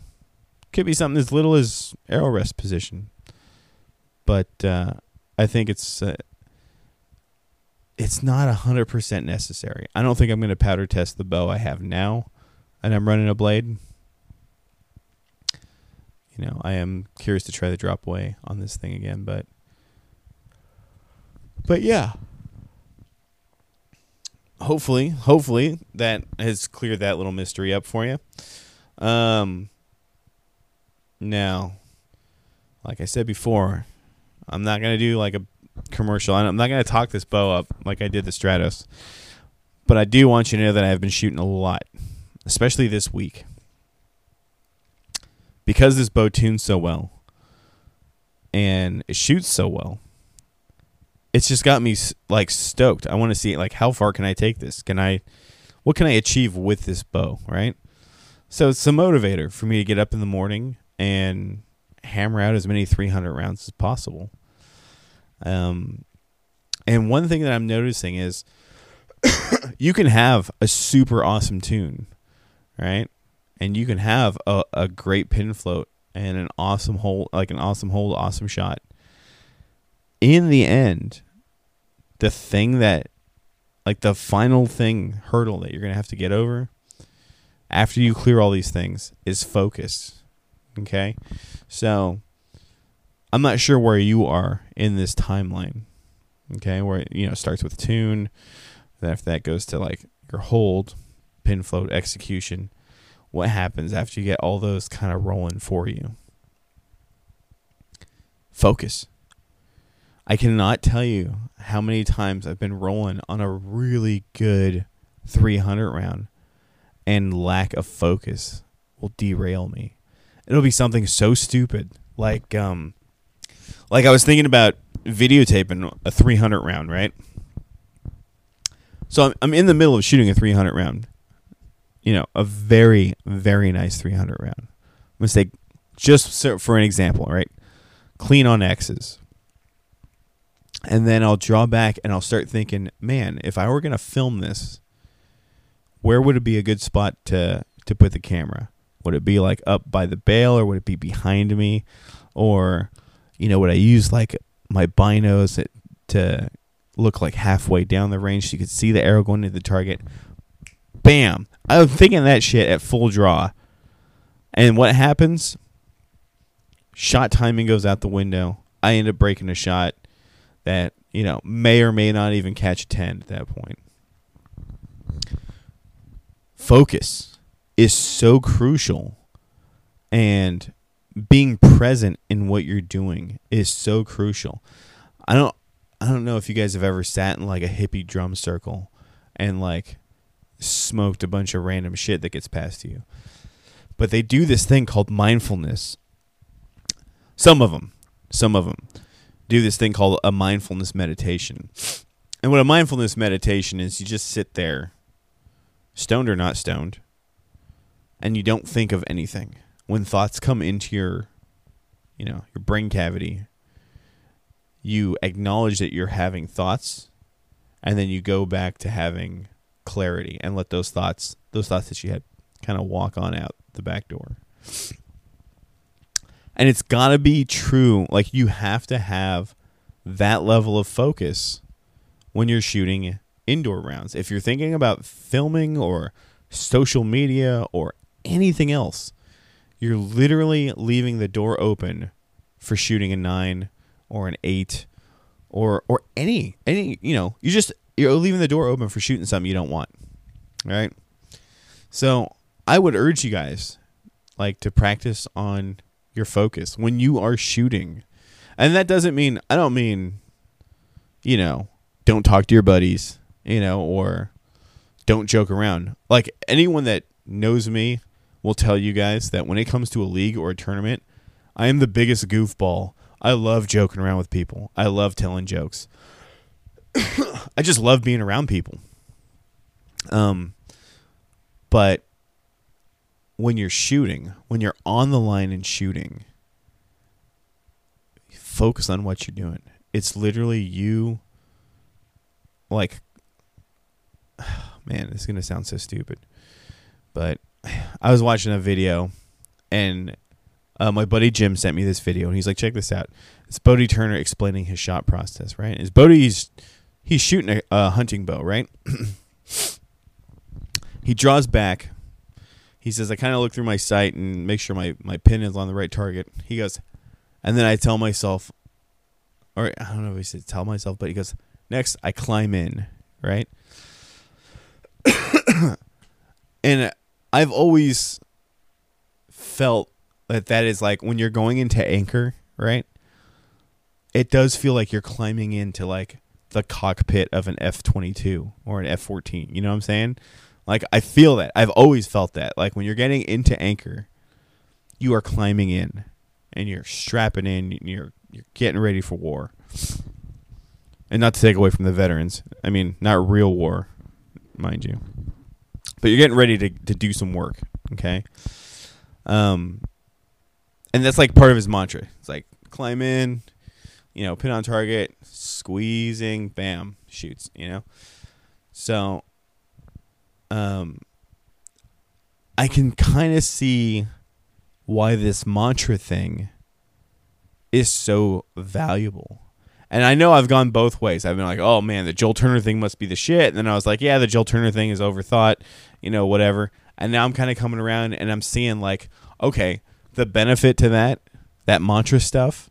could be something as little as arrow rest position. But uh, I think it's uh, it's not hundred percent necessary. I don't think I'm going to powder test the bow I have now, and I'm running a blade. You know, I am curious to try the drop away on this thing again, but but yeah. Hopefully, hopefully that has cleared that little mystery up for you. Um now, like I said before, I'm not to do like a commercial. I'm not to talk this bow up like I did the Stratos. But I do want you to know that I've been shooting a lot, especially this week. Because this bow tunes so well and it shoots so well it's just got me like stoked. I want to see like how far can I take this? Can I what can I achieve with this bow, right? So it's a motivator for me to get up in the morning and hammer out as many 300 rounds as possible. Um and one thing that I'm noticing is you can have a super awesome tune, right? And you can have a, a great pin float and an awesome hold, like an awesome hold, awesome shot. In the end, the thing that, like the final thing, hurdle that you're going to have to get over after you clear all these things is focus. Okay? So, I'm not sure where you are in this timeline. Okay? Where, you know, starts with tune, then after that goes to like your hold, pin float, execution. What happens after you get all those kind of rolling for you? Focus. I cannot tell you how many times I've been rolling on a really good 300 round and lack of focus will derail me. It'll be something so stupid like um like I was thinking about videotaping a 300 round, right? So I'm, I'm in the middle of shooting a 300 round. You know, a very, very nice 300 round. I'm say, just for an example, right? Clean on X's. And then I'll draw back and I'll start thinking, man, if I were going to film this, where would it be a good spot to, to put the camera? Would it be like up by the bale or would it be behind me? Or, you know, would I use like my binos to look like halfway down the range so you could see the arrow going into the target. Bam! I'm thinking that shit at full draw. And what happens? Shot timing goes out the window. I end up breaking a shot that, you know, may or may not even catch a 10 at that point. Focus is so crucial. And being present in what you're doing is so crucial. I don't I don't know if you guys have ever sat in like a hippie drum circle and like smoked a bunch of random shit that gets passed to you. But they do this thing called mindfulness. Some of them, some of them do this thing called a mindfulness meditation. And what a mindfulness meditation is, you just sit there, stoned or not stoned, and you don't think of anything. When thoughts come into your, you know, your brain cavity, you acknowledge that you're having thoughts and then you go back to having clarity and let those thoughts those thoughts that you had kind of walk on out the back door and it's got to be true like you have to have that level of focus when you're shooting indoor rounds. If you're thinking about filming or social media or anything else you're literally leaving the door open for shooting a 9 or an 8 or or any any you know you just you're leaving the door open for shooting something you don't want right? So i would urge you guys like to practice on your focus when you are shooting. And that doesn't mean i don't mean you know don't talk to your buddies you know or don't joke around like anyone that knows me will tell you guys that when it comes to a league or a tournament i am the biggest goofball I love joking around with people. I love telling jokes. I just love being around people. Um, but when you're shooting, when you're on the line and shooting, focus on what you're doing. It's literally you. Like, man, this is gonna sound so stupid, but I was watching a video, and uh, my buddy Jim sent me this video, and he's like, "Check this out." It's Bodie Turner explaining his shot process. Right? Is Bodie's he's shooting a, a hunting bow, right? he draws back. He says, "I kind of look through my sight and make sure my my pin is on the right target." He goes, and then I tell myself, or I don't know if he said tell myself, but he goes, "Next, I climb in." Right? and I've always felt that that is like when you're going into anchor, right? It does feel like you're climbing into like the cockpit of an F22 or an F14. You know what I'm saying? Like I feel that. I've always felt that. Like when you're getting into anchor, you are climbing in and you're strapping in, and you're you're getting ready for war. and not to take away from the veterans. I mean, not real war, mind you, but you're getting ready to to do some work. Okay. Um, and that's like part of his mantra. It's like climb in, you know, pin on target, squeezing, bam, shoots. You know, so um, I can kind of see why this mantra thing is so valuable. And I know I've gone both ways. I've been like, oh man, the Joel Turner thing must be the shit. And then I was like, yeah, the Joel Turner thing is overthought, you know, whatever. And now I'm kind of coming around and I'm seeing like, okay, the benefit to that, that mantra stuff,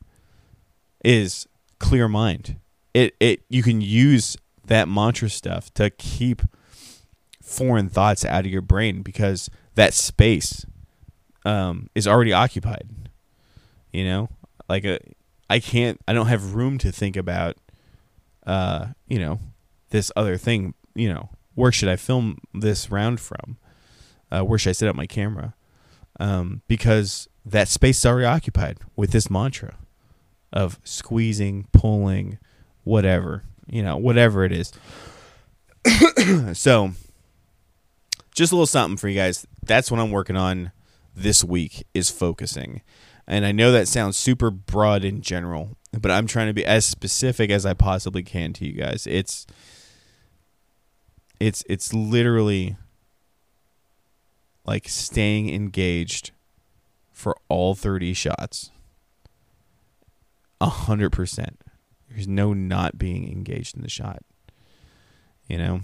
is clear mind. It it you can use that mantra stuff to keep foreign thoughts out of your brain because that space um, is already occupied. You know, like a, I can't, I don't have room to think about, uh, you know, this other thing. You know, where should I film this round from? Uh, where should I set up my camera? Um, because that space is already occupied with this mantra of squeezing, pulling, whatever, you know, whatever it is. so, just a little something for you guys. That's what I'm working on this week is focusing. And I know that sounds super broad in general, but I'm trying to be as specific as I possibly can to you guys. It's it's it's literally like staying engaged for all 30 shots. A hundred percent. There's no not being engaged in the shot. You know.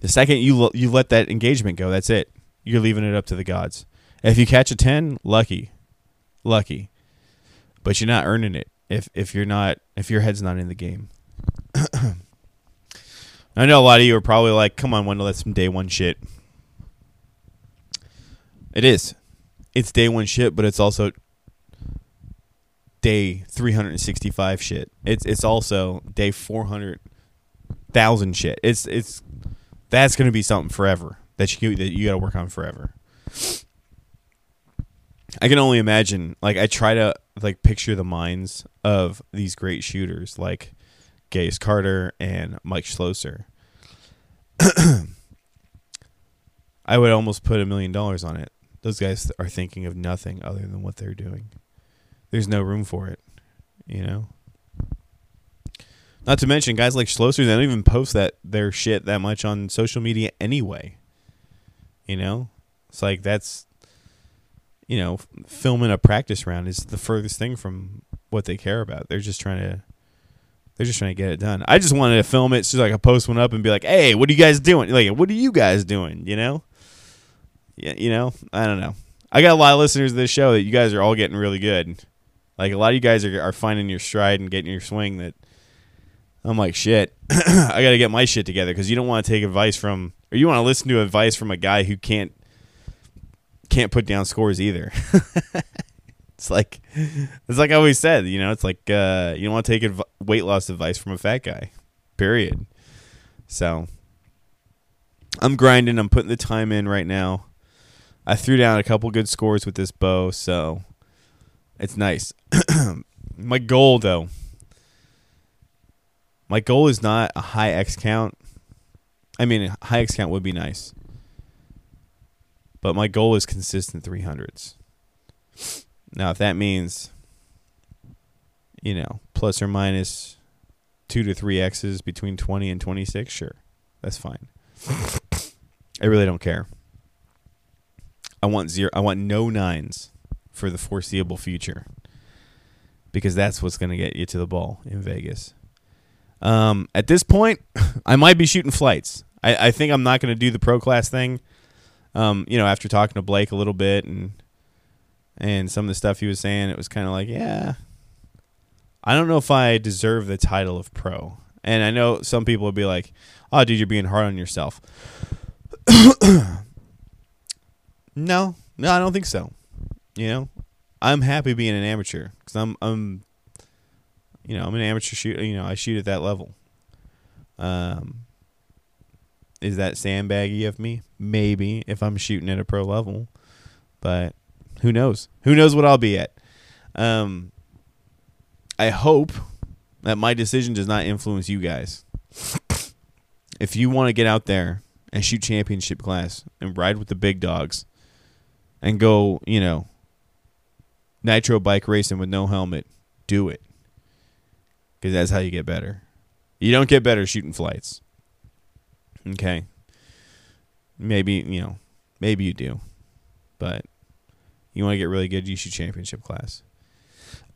The second you you let that engagement go, that's it. You're leaving it up to the gods. If you catch a ten, lucky, lucky, but you're not earning it if if you're not if your head's not in the game. I know a lot of you are probably like, "Come on, Wendell, that's some day one shit." It is. It's day one shit, but it's also day 365 shit. It's it's also day 400,000 shit. It's it's that's going to be something forever that you that you got to work on forever. I can only imagine like I try to like picture the minds of these great shooters like Gaius Carter and Mike Schloesser. I would almost put a million dollars on it. Those guys are thinking of nothing other than what they're doing. There's no room for it, you know. Not to mention guys like Schloesser, they don't even post that their shit that much on social media anyway. You know, it's like that's you know, filming a practice round is the furthest thing from what they care about. They're just trying to they're just trying to get it done. I just wanted to film it so like I post one up and be like, "Hey, what are you guys doing? Like, what are you guys doing?" You know? Yeah, you know. I don't know. I got a lot of listeners to this show that you guys are all getting really good. Like a lot of you guys are are finding your stride and getting your swing. That I'm like, shit. I got to get my shit together because you don't want to take advice from or you want to listen to advice from a guy who can't can't put down scores either. it's like it's like I always said, you know, it's like uh, you don't want to take adv- weight loss advice from a fat guy. Period. So I'm grinding. I'm putting the time in right now. I threw down a couple good scores with this bow, so it's nice. my goal, though, my goal is not a high X count. I mean, a high X count would be nice, but my goal is consistent 300s. Now, if that means, you know, plus or minus two to three X's between 20 and 26, sure, that's fine. I really don't care. I want zero. I want no nines for the foreseeable future because that's what's going to get you to the ball in Vegas. Um, at this point, I might be shooting flights. I, I think I'm not going to do the pro class thing. Um, you know, after talking to Blake a little bit and and some of the stuff he was saying, it was kind of like, yeah, I don't know if I deserve the title of pro. And I know some people would be like, "Oh, dude, you're being hard on yourself." no, no, I don't think so. You know, I'm happy being an amateur because I'm, I'm, you know, I'm an amateur shooter. You know, I shoot at that level. Um, is that sandbaggy of me? Maybe if I'm shooting at a pro level, but who knows? Who knows what I'll be at? Um, I hope that my decision does not influence you guys. If you want to get out there and shoot championship class and ride with the big dogs and go, you know, nitro bike racing with no helmet, do it. Because that's how you get better. You don't get better shooting flights. Okay. Maybe, you know, maybe you do. But you want to get really good, you shoot championship class.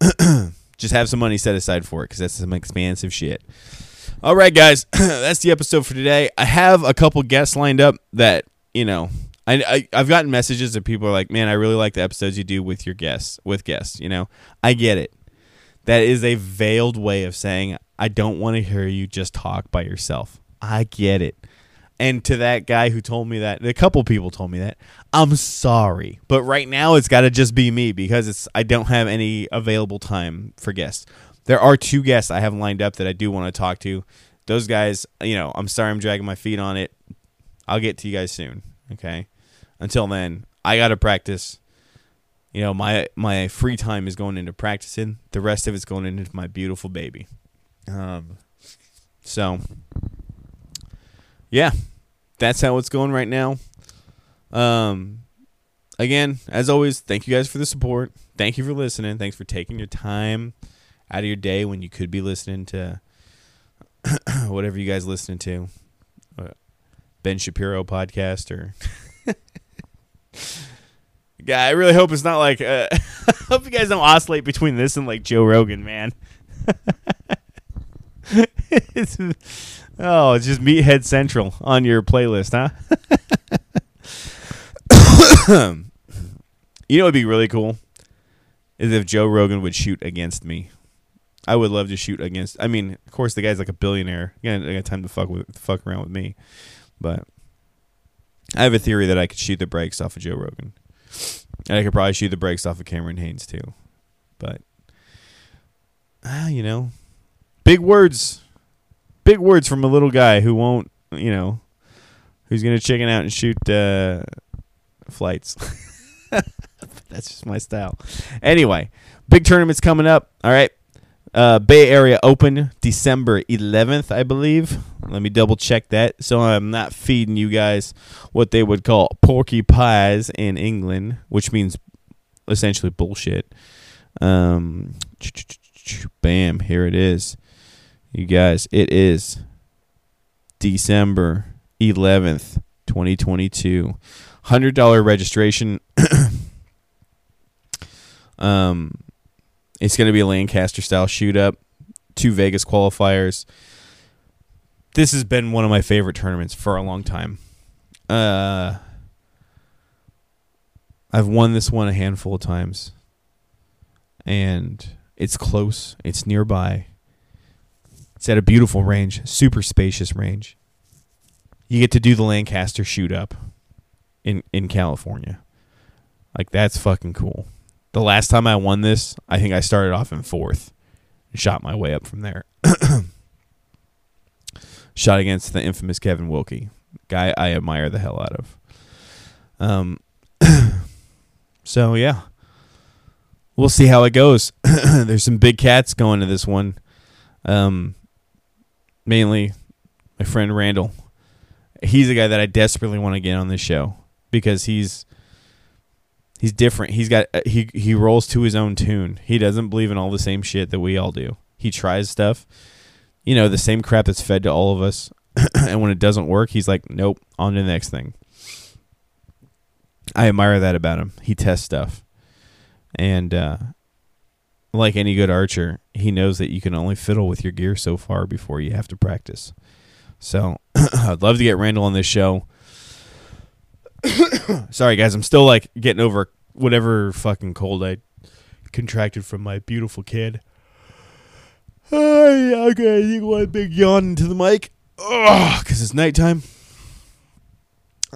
Just have some money set aside for it because that's some expansive shit. All right, guys, that's the episode for today. I have a couple guests lined up that you know. I, I have gotten messages that people are like, "Man, I really like the episodes you do with your guests, with guests." You know, I get it. That is a veiled way of saying I don't want to hear you just talk by yourself. I get it. And to that guy who told me that, a couple people told me that, I'm sorry. But right now it's got to just be me because it's I don't have any available time for guests. There are two guests I have lined up that I do want to talk to. Those guys, you know, I'm sorry I'm dragging my feet on it. I'll get to you guys soon, okay? Until then, I got to practice. You know, my my free time is going into practicing. The rest of it's going into my beautiful baby. Um so yeah, that's how it's going right now. Um, again, as always, thank you guys for the support. Thank you for listening. Thanks for taking your time out of your day when you could be listening to whatever you guys listening to, uh, Ben Shapiro podcast or. yeah, I really hope it's not like. Uh, I hope you guys don't oscillate between this and like Joe Rogan, man. it's, oh, it's just Meathead Central on your playlist, huh? you know would be really cool is if Joe Rogan would shoot against me. I would love to shoot against. I mean, of course, the guy's like a billionaire. Again, I got time to fuck with fuck around with me, but I have a theory that I could shoot the brakes off of Joe Rogan, and I could probably shoot the brakes off of Cameron Hanes too. But ah, you know, big words, big words from a little guy who won't, you know, who's gonna chicken out and shoot uh, flights. That's just my style. Anyway, big tournaments coming up. All right. Uh, Bay Area Open, December 11th, I believe. Let me double check that so I'm not feeding you guys what they would call porky pies in England, which means essentially bullshit. Um, bam, here it is. You guys, it is December 11th, 2022. $100 registration. um, it's going to be a Lancaster style shoot up, two Vegas qualifiers. This has been one of my favorite tournaments for a long time. Uh, I've won this one a handful of times, and it's close. It's nearby. It's at a beautiful range, super spacious range. You get to do the Lancaster shoot up in in California. Like that's fucking cool. The last time I won this, I think I started off in fourth and shot my way up from there. shot against the infamous Kevin Wilkie, guy I admire the hell out of. Um, so yeah, we'll see how it goes. There's some big cats going to this one. Um, mainly my friend Randall. He's a guy that I desperately want to get on this show because he's he's different. He's got uh, he he rolls to his own tune. He doesn't believe in all the same shit that we all do. He tries stuff, you know, the same crap that's fed to all of us. and when it doesn't work, he's like, "Nope, on to the next thing." I admire that about him. He tests stuff, and uh, like any good archer, he knows that you can only fiddle with your gear so far before you have to practice. So, I'd love to get Randall on this show. Sorry, guys. I'm still like getting over whatever fucking cold I contracted from my beautiful kid. Hey, okay, you one big yawn into the mic. Ugh, because it's nighttime.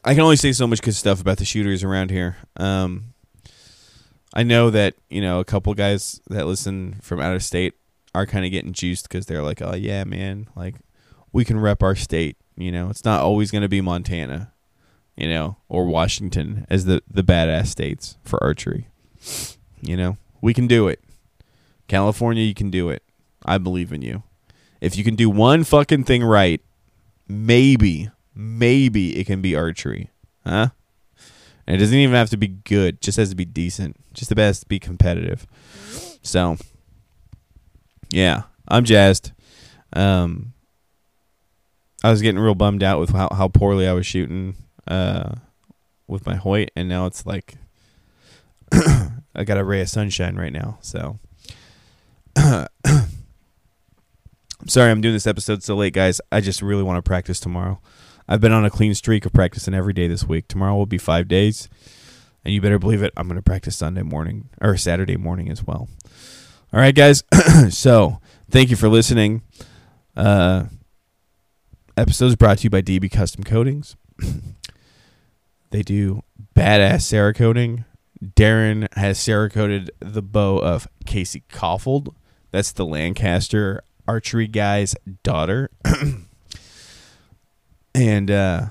I can only say so much good stuff about the shooters around here. Um, I know that you know a couple guys that listen from out of state are kind of getting juiced because they're like, "Oh yeah, man, like we can rep our state." You know, it's not always going to be Montana you know, or Washington as the the badass states for archery. You know, we can do it. California, you can do it. I believe in you. If you can do one fucking thing right, maybe, maybe it can be archery. Huh? And it doesn't even have to be good, it just has to be decent. Just the best to be competitive. So yeah, I'm jazzed. Um I was getting real bummed out with how, how poorly I was shooting uh with my Hoyt and now it's like I got a ray of sunshine right now, so I'm sorry I'm doing this episode so late, guys. I just really want to practice tomorrow. I've been on a clean streak of practicing every day this week. Tomorrow will be five days, and you better believe it. I'm going to practice Sunday morning or Saturday morning as well. All right, guys. so thank you for listening. Uh, episodes brought to you by DB Custom Coatings. they do badass Cerakoting. Darren has Cerakoted the bow of Casey Kaufhold. That's the Lancaster archery guy's daughter. and uh,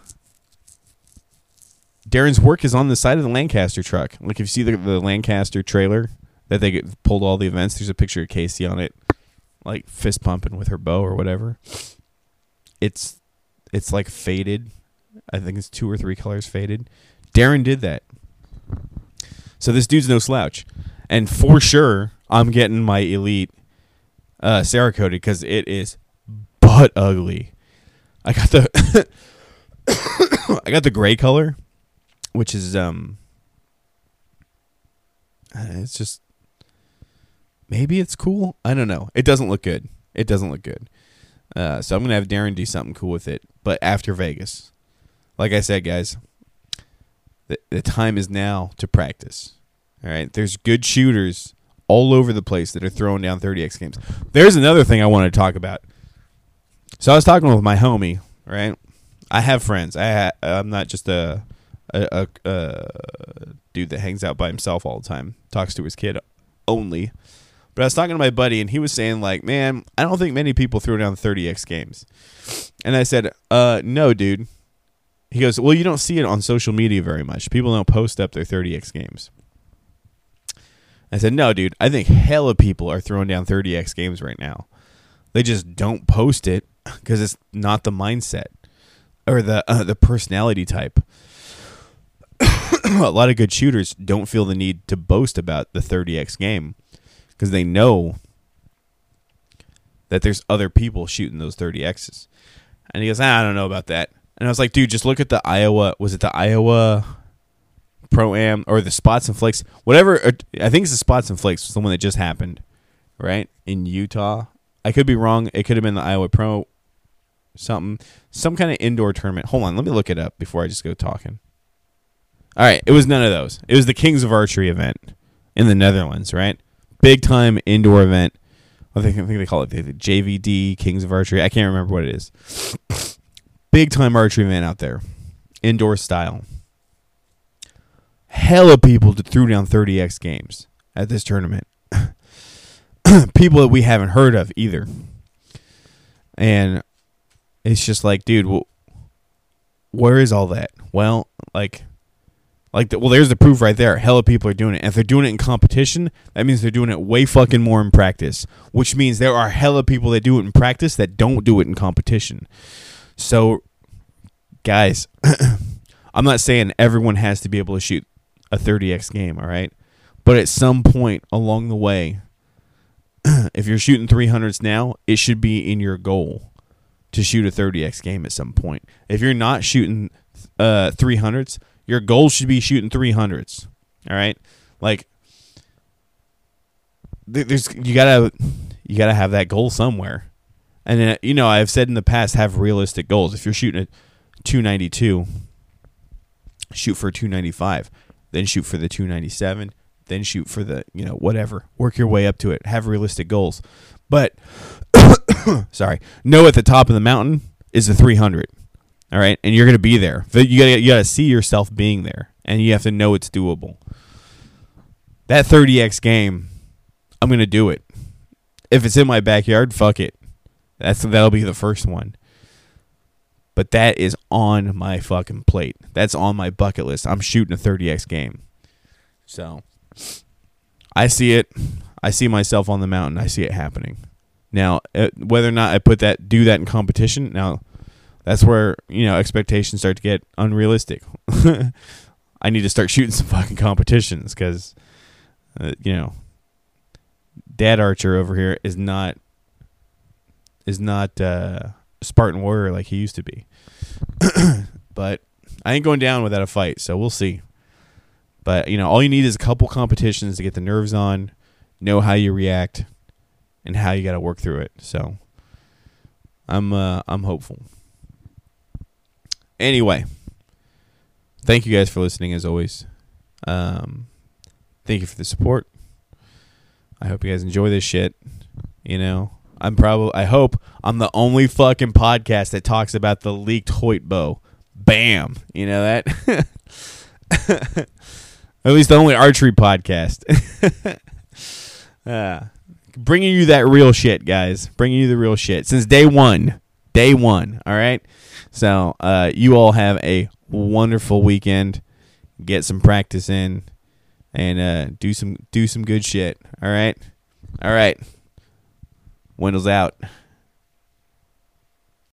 Darren's work is on the side of the Lancaster truck. Like if you see the, the Lancaster trailer that they get, pulled all the events, there's a picture of Casey on it, like fist pumping with her bow or whatever. It's it's like faded. I think it's two or three colors faded. Darren did that. So this dude's no slouch. And for sure, I'm getting my elite uh because it is butt ugly. I got the I got the gray color, which is um it's just maybe it's cool. I don't know. It doesn't look good. It doesn't look good. Uh, so I'm gonna have Darren do something cool with it, but after Vegas. Like I said, guys, the, the time is now to practice. All right, there's good shooters all over the place that are throwing down 30x games. There's another thing I want to talk about. So I was talking with my homie, right? I have friends. I I'm not just a, a, a, a dude that hangs out by himself all the time, talks to his kid only. But I was talking to my buddy, and he was saying like, "Man, I don't think many people throw down 30x games." And I said, "Uh, no, dude." He goes, "Well, you don't see it on social media very much. People don't post up their 30x games." I said, "No, dude. I think hella people are throwing down 30x games right now. They just don't post it because it's not the mindset or the uh, the personality type. a lot of good shooters don't feel the need to boast about the 30x game because they know that there's other people shooting those 30x's. And he goes, ah, I don't know about that. And I was like, dude, just look at the Iowa. Was it the Iowa Pro Am or the Spots and Flakes? Whatever. uh, I think it's the Spots and Flakes. The one that just happened, right in Utah. I could be wrong. It could have been the Iowa Pro something, some kind of indoor tournament. Hold on, let me look it up before I just go talking. All right, it was none of those. It was the Kings of Archery event in the Netherlands, right? Big time indoor event. I think, I think they call it the JVD Kings of Archery. I can't remember what it is. Big time archery event out there, indoor style. Hella people threw down 30x games at this tournament. people that we haven't heard of either. And it's just like, dude, well, where is all that? Well, like, like, the, well, there's the proof right there. Hella people are doing it. And if they're doing it in competition, that means they're doing it way fucking more in practice. Which means there are hella people that do it in practice that don't do it in competition. So, guys, I'm not saying everyone has to be able to shoot a 30x game, all right? But at some point along the way, if you're shooting 300s now, it should be in your goal to shoot a 30x game at some point. If you're not shooting uh 300s, your goal should be shooting 300s. All right? Like there's you got to you got to have that goal somewhere. And then, you know, I've said in the past have realistic goals. If you're shooting a 292, shoot for 295, then shoot for the 297, then shoot for the, you know, whatever. Work your way up to it. Have realistic goals. But sorry, know at the top of the mountain is the 300. All right? And you're going to be there. You got you got to see yourself being there and you have to know it's doable. That 30x game, I'm going to do it. If it's in my backyard, fuck it. That's that'll be the first one. But that is on my fucking plate. That's on my bucket list. I'm shooting a 30x game. So I see it. I see myself on the mountain. I see it happening. Now, uh, whether or not I put that do that in competition, now that's where you know expectations start to get unrealistic. I need to start shooting some fucking competitions because, uh, you know, Dad Archer over here is not is not uh, Spartan warrior like he used to be. but I ain't going down without a fight, so we'll see. But you know, all you need is a couple competitions to get the nerves on, know how you react, and how you got to work through it. So I'm uh, I'm hopeful. Anyway, thank you guys for listening as always. Um, thank you for the support. I hope you guys enjoy this shit. You know, I'm probably I hope I'm the only fucking podcast that talks about the leaked Hoyt bow. Bam. You know that? At least the only archery podcast. uh, bringing you that real shit, guys. Bringing you the real shit since day one. Day one. All right. So uh, you all have a wonderful weekend. Get some practice in, and uh, do some do some good shit. All right. All right. Windows out.